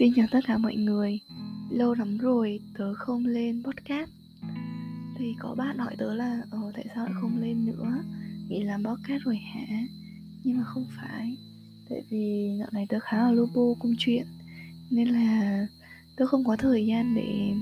Xin chào tất cả mọi người. Lâu lắm rồi tớ không lên podcast. Thì có bạn hỏi tớ là Ồ tại sao lại không lên nữa? Nghĩ làm podcast rồi hả? Nhưng mà không phải. Tại vì dạo này tớ khá là lô bô công chuyện. Nên là tớ không có thời gian để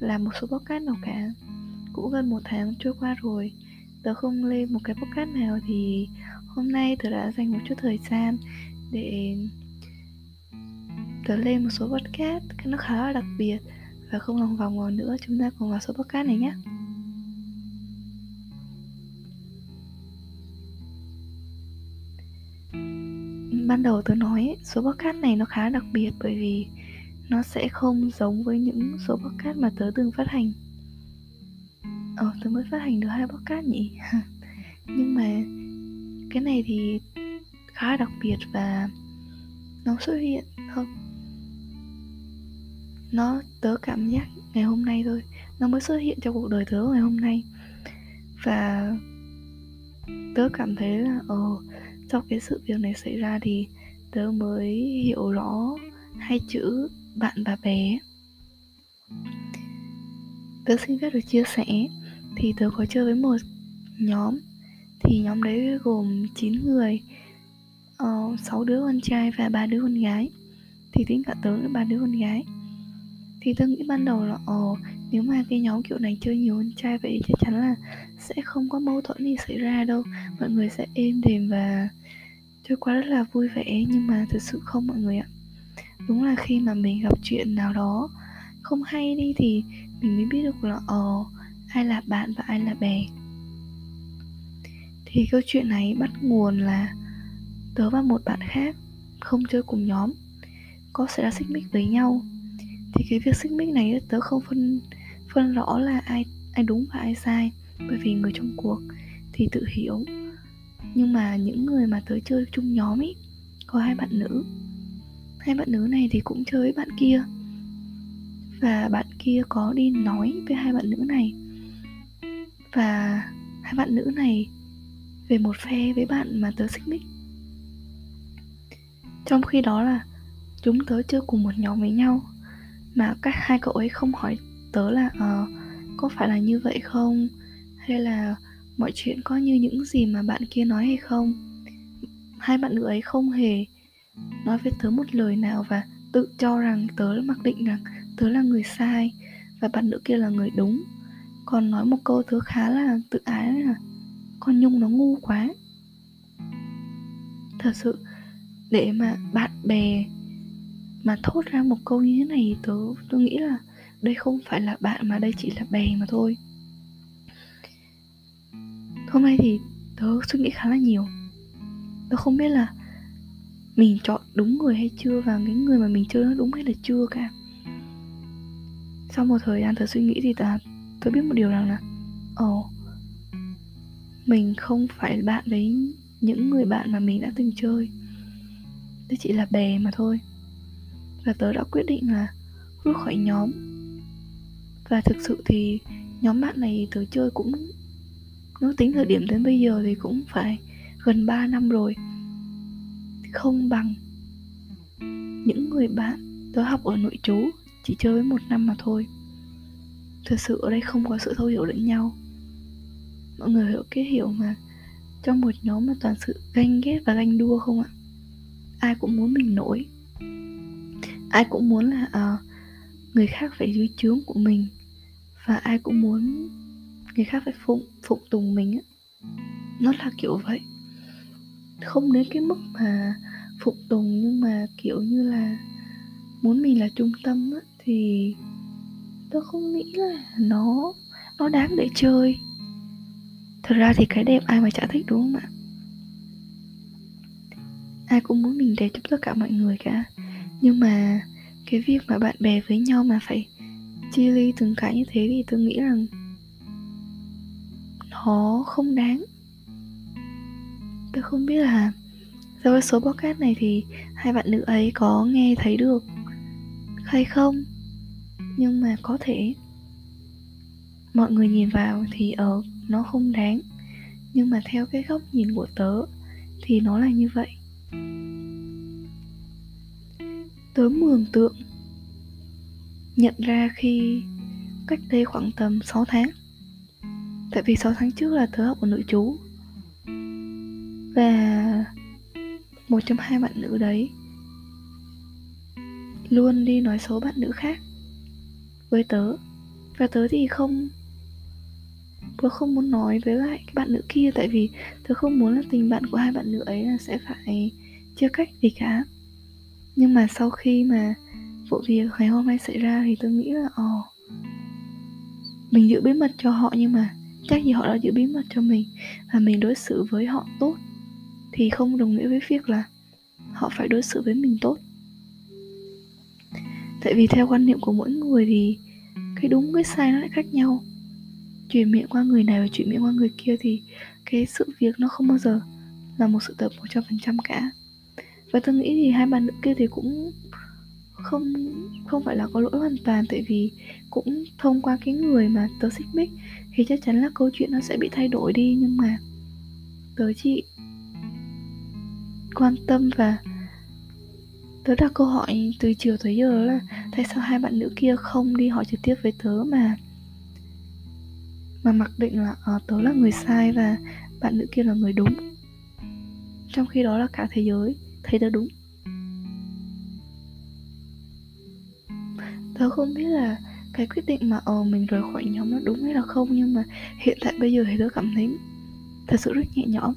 làm một số podcast nào cả. Cũng gần một tháng trôi qua rồi. Tớ không lên một cái podcast nào Thì hôm nay tớ đã dành một chút thời gian Để tớ lên một số podcast nó khá là đặc biệt và không lòng vòng vào nữa, chúng ta cùng vào số podcast này nhé. Ban đầu tớ nói số podcast này nó khá đặc biệt bởi vì nó sẽ không giống với những số podcast mà tớ từng phát hành. Ờ tớ mới phát hành được hai podcast nhỉ? Nhưng mà cái này thì khá đặc biệt và nó xuất hiện không nó tớ cảm giác ngày hôm nay thôi. Nó mới xuất hiện trong cuộc đời tớ ngày hôm nay. Và tớ cảm thấy là ờ sau cái sự việc này xảy ra thì tớ mới hiểu rõ hai chữ bạn và bé. Tớ xin phép được chia sẻ thì tớ có chơi với một nhóm. Thì nhóm đấy gồm 9 người ờ, uh, 6 đứa con trai và ba đứa con gái. Thì tính cả tớ với ba đứa con gái thì tôi nghĩ ban đầu là ồ nếu mà cái nhóm kiểu này chơi nhiều con trai vậy chắc chắn là sẽ không có mâu thuẫn gì xảy ra đâu. Mọi người sẽ êm đềm và trôi qua rất là vui vẻ. Nhưng mà thực sự không mọi người ạ. Đúng là khi mà mình gặp chuyện nào đó không hay đi thì mình mới biết được là ồ ai là bạn và ai là bè. Thì câu chuyện này bắt nguồn là tớ và một bạn khác không chơi cùng nhóm, có xảy ra xích mích với nhau thì cái việc xích mích này tớ không phân phân rõ là ai ai đúng và ai sai, bởi vì người trong cuộc thì tự hiểu. Nhưng mà những người mà tớ chơi chung nhóm ấy có hai bạn nữ. Hai bạn nữ này thì cũng chơi với bạn kia. Và bạn kia có đi nói với hai bạn nữ này. Và hai bạn nữ này về một phe với bạn mà tớ xích mích. Trong khi đó là chúng tớ chơi cùng một nhóm với nhau mà các hai cậu ấy không hỏi tớ là uh, có phải là như vậy không? Hay là mọi chuyện có như những gì mà bạn kia nói hay không? Hai bạn nữ ấy không hề nói với tớ một lời nào và tự cho rằng tớ mặc định rằng tớ là người sai và bạn nữ kia là người đúng. Còn nói một câu tớ khá là tự ái là con nhung nó ngu quá. Thật sự để mà bạn bè mà thốt ra một câu như thế này tớ tôi nghĩ là đây không phải là bạn mà đây chỉ là bè mà thôi. Hôm nay thì tớ suy nghĩ khá là nhiều. Tớ không biết là mình chọn đúng người hay chưa và cái người mà mình chưa nói đúng hay là chưa cả. Sau một thời gian tớ suy nghĩ thì tớ, tớ biết một điều rằng là ồ oh, mình không phải bạn với những người bạn mà mình đã từng chơi. Đây chỉ là bè mà thôi và tớ đã quyết định là rút khỏi nhóm. Và thực sự thì nhóm bạn này tớ chơi cũng, nếu tính thời điểm đến bây giờ thì cũng phải gần 3 năm rồi. Không bằng những người bạn tớ học ở nội trú chỉ chơi với một năm mà thôi. Thật sự ở đây không có sự thấu hiểu lẫn nhau. Mọi người hiểu cái hiểu mà trong một nhóm mà toàn sự ganh ghét và ganh đua không ạ? Ai cũng muốn mình nổi ai cũng muốn là uh, người khác phải dưới trướng của mình và ai cũng muốn người khác phải phụng phụng tùng mình á. Nó là kiểu vậy. Không đến cái mức mà phục tùng nhưng mà kiểu như là muốn mình là trung tâm á thì tôi không nghĩ là nó nó đáng để chơi. Thật ra thì cái đẹp ai mà chả thích đúng không ạ? Ai cũng muốn mình đẹp cho tất cả mọi người cả. Nhưng mà cái việc mà bạn bè với nhau mà phải chia ly từng cái như thế thì tôi nghĩ rằng nó không đáng. Tôi không biết là sau cái số podcast này thì hai bạn nữ ấy có nghe thấy được hay không. Nhưng mà có thể mọi người nhìn vào thì ở nó không đáng. Nhưng mà theo cái góc nhìn của tớ thì nó là như vậy. Tớ mường tượng. Nhận ra khi cách đây khoảng tầm 6 tháng, tại vì 6 tháng trước là tớ học ở nội chú và một trong hai bạn nữ đấy luôn đi nói xấu bạn nữ khác với tớ, và tớ thì không, tớ không muốn nói với lại cái bạn nữ kia, tại vì tớ không muốn là tình bạn của hai bạn nữ ấy là sẽ phải chia cách gì cả nhưng mà sau khi mà vụ việc ngày hôm nay xảy ra thì tôi nghĩ là ồ oh, mình giữ bí mật cho họ nhưng mà chắc gì họ đã giữ bí mật cho mình và mình đối xử với họ tốt thì không đồng nghĩa với việc là họ phải đối xử với mình tốt. Tại vì theo quan niệm của mỗi người thì cái đúng cái sai nó lại khác nhau. Chuyển miệng qua người này và chuyển miệng qua người kia thì cái sự việc nó không bao giờ là một sự tập một trăm phần trăm cả và tôi nghĩ thì hai bạn nữ kia thì cũng không không phải là có lỗi hoàn toàn tại vì cũng thông qua cái người mà tớ xích mích thì chắc chắn là câu chuyện nó sẽ bị thay đổi đi. Nhưng mà tớ chỉ quan tâm và tớ đặt câu hỏi từ chiều tới giờ là tại sao hai bạn nữ kia không đi hỏi trực tiếp với tớ mà mà mặc định là à, tớ là người sai và bạn nữ kia là người đúng. Trong khi đó là cả thế giới thấy tớ đúng. Tớ không biết là cái quyết định mà ờ mình rời khỏi nhóm nó đúng hay là không nhưng mà hiện tại bây giờ thì tớ cảm thấy thật sự rất nhẹ nhõm.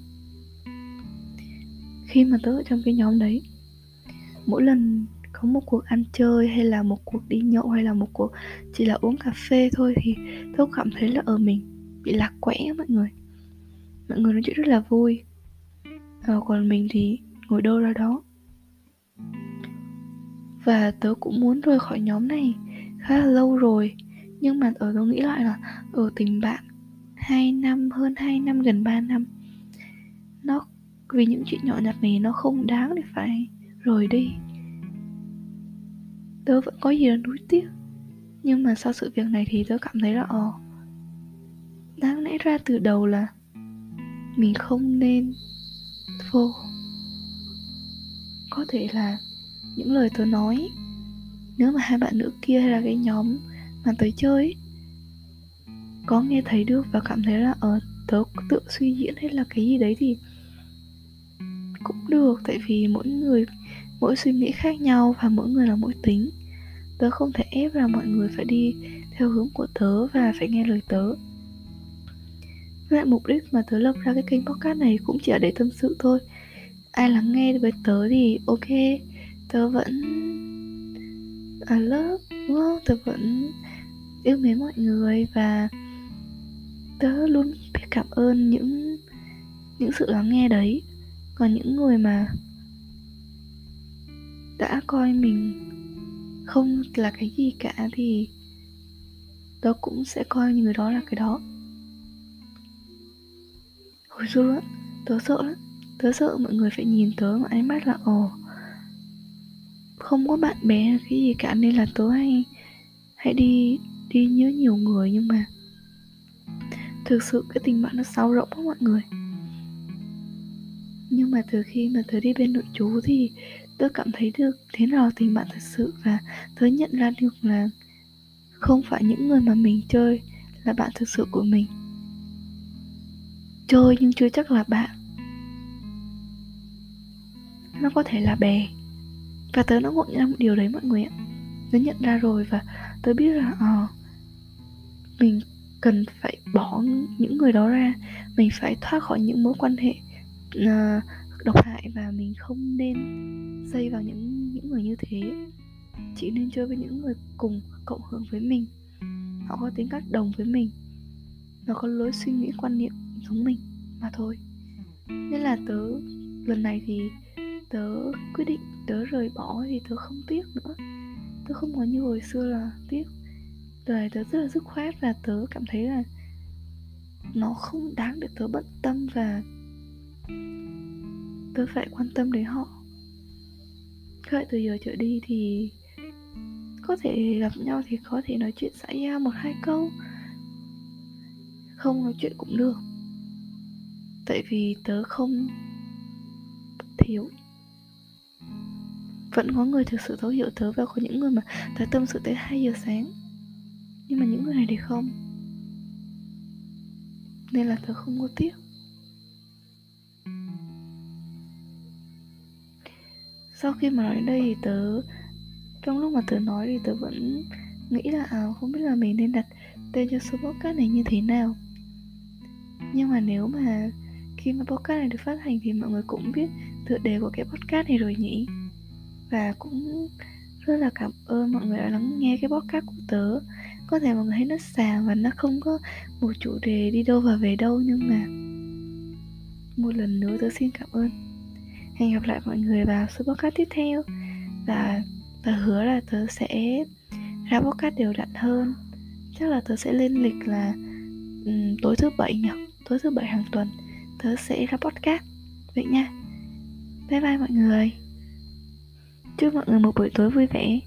Khi mà tớ ở trong cái nhóm đấy mỗi lần có một cuộc ăn chơi hay là một cuộc đi nhậu hay là một cuộc chỉ là uống cà phê thôi thì tớ cảm thấy là ở mình bị lạc quẽ mọi người. Mọi người nói chuyện rất là vui. Ờ, còn mình thì ngồi đâu ra đó. Và tớ cũng muốn rời khỏi nhóm này khá là lâu rồi, nhưng mà ở tớ nghĩ lại là, ở tình bạn 2 năm, hơn 2 năm, gần 3 năm, nó, vì những chuyện nhỏ nhặt này nó không đáng để phải rời đi. Tớ vẫn có gì là nuối tiếc, nhưng mà sau sự việc này thì tớ cảm thấy là ồ đáng lẽ ra từ đầu là mình không nên vô có thể là những lời tớ nói. Nếu mà hai bạn nữ kia hay là cái nhóm mà tớ chơi có nghe thấy được và cảm thấy là ở tớ tự suy diễn hay là cái gì đấy thì cũng được. Tại vì mỗi người, mỗi suy nghĩ khác nhau và mỗi người là mỗi tính. Tớ không thể ép là mọi người phải đi theo hướng của tớ và phải nghe lời tớ. Lại mục đích mà tớ lập ra cái kênh podcast này cũng chỉ là để tâm sự thôi ai lắng nghe với tớ thì ok. Tớ vẫn ở lớp đúng không? Tớ vẫn yêu mến mọi người và tớ luôn biết cảm ơn những những sự lắng nghe đấy. Còn những người mà đã coi mình không là cái gì cả thì tớ cũng sẽ coi người đó là cái đó. Hồi xưa tớ sợ lắm tớ sợ mọi người phải nhìn tớ mà ánh mắt là, ồ, không có bạn bè cái gì cả, nên là tớ hay hay đi đi nhớ nhiều người. Nhưng mà thực sự cái tình bạn nó sâu rộng quá mọi người. Nhưng mà từ khi mà tớ đi bên nội chú thì tớ cảm thấy được thế nào là tình bạn thật sự và tớ nhận ra được là không phải những người mà mình chơi là bạn thực sự của mình. Chơi nhưng chưa chắc là bạn nó có thể là bè. Và tớ nó ngộ nhận ra một điều đấy mọi người ạ. Tớ nhận ra rồi và tớ biết là à, mình cần phải bỏ những người đó ra. Mình phải thoát khỏi những mối quan hệ uh, độc hại và mình không nên dây vào những những người như thế. Chỉ nên chơi với những người cùng cộng hưởng với mình. Họ có tính cách đồng với mình. Nó có lối suy nghĩ quan niệm giống mình mà thôi. Nên là tớ lần này thì tớ quyết định tớ rời bỏ thì tớ không tiếc nữa. Tớ không có như hồi xưa là tiếc. Đời tớ rất là dứt khoát và tớ cảm thấy là nó không đáng để tớ bận tâm và tớ phải quan tâm đến họ. Vậy từ giờ trở đi thì có thể gặp nhau thì có thể nói chuyện xã giao một hai câu. Không nói chuyện cũng được. Tại vì tớ không thiếu vẫn có người thực sự thấu hiểu tớ và có những người mà tớ tâm sự tới 2 giờ sáng. Nhưng mà những người này thì không. Nên là tớ không có tiếc sau khi mà nói đến đây thì tớ trong lúc mà tớ nói thì tớ vẫn nghĩ là à, không biết là mình nên đặt tên cho số podcast này như thế nào. Nhưng mà nếu mà khi mà podcast này được phát hành thì mọi người cũng biết tựa đề của cái podcast này rồi nhỉ? Và cũng rất là cảm ơn mọi người đã lắng nghe cái podcast của tớ. Có thể mọi người thấy nó xàm và nó không có một chủ đề đi đâu và về đâu nhưng mà một lần nữa tớ xin cảm ơn. Hẹn gặp lại mọi người vào số podcast tiếp theo. Và tớ hứa là tớ sẽ ra podcast đều đặn hơn. Chắc là tớ sẽ lên lịch là um, tối thứ bảy nhỉ? Tối thứ bảy hàng tuần tớ sẽ ra podcast. Vậy nha. Bye bye mọi người chúc mọi người một buổi tối vui vẻ.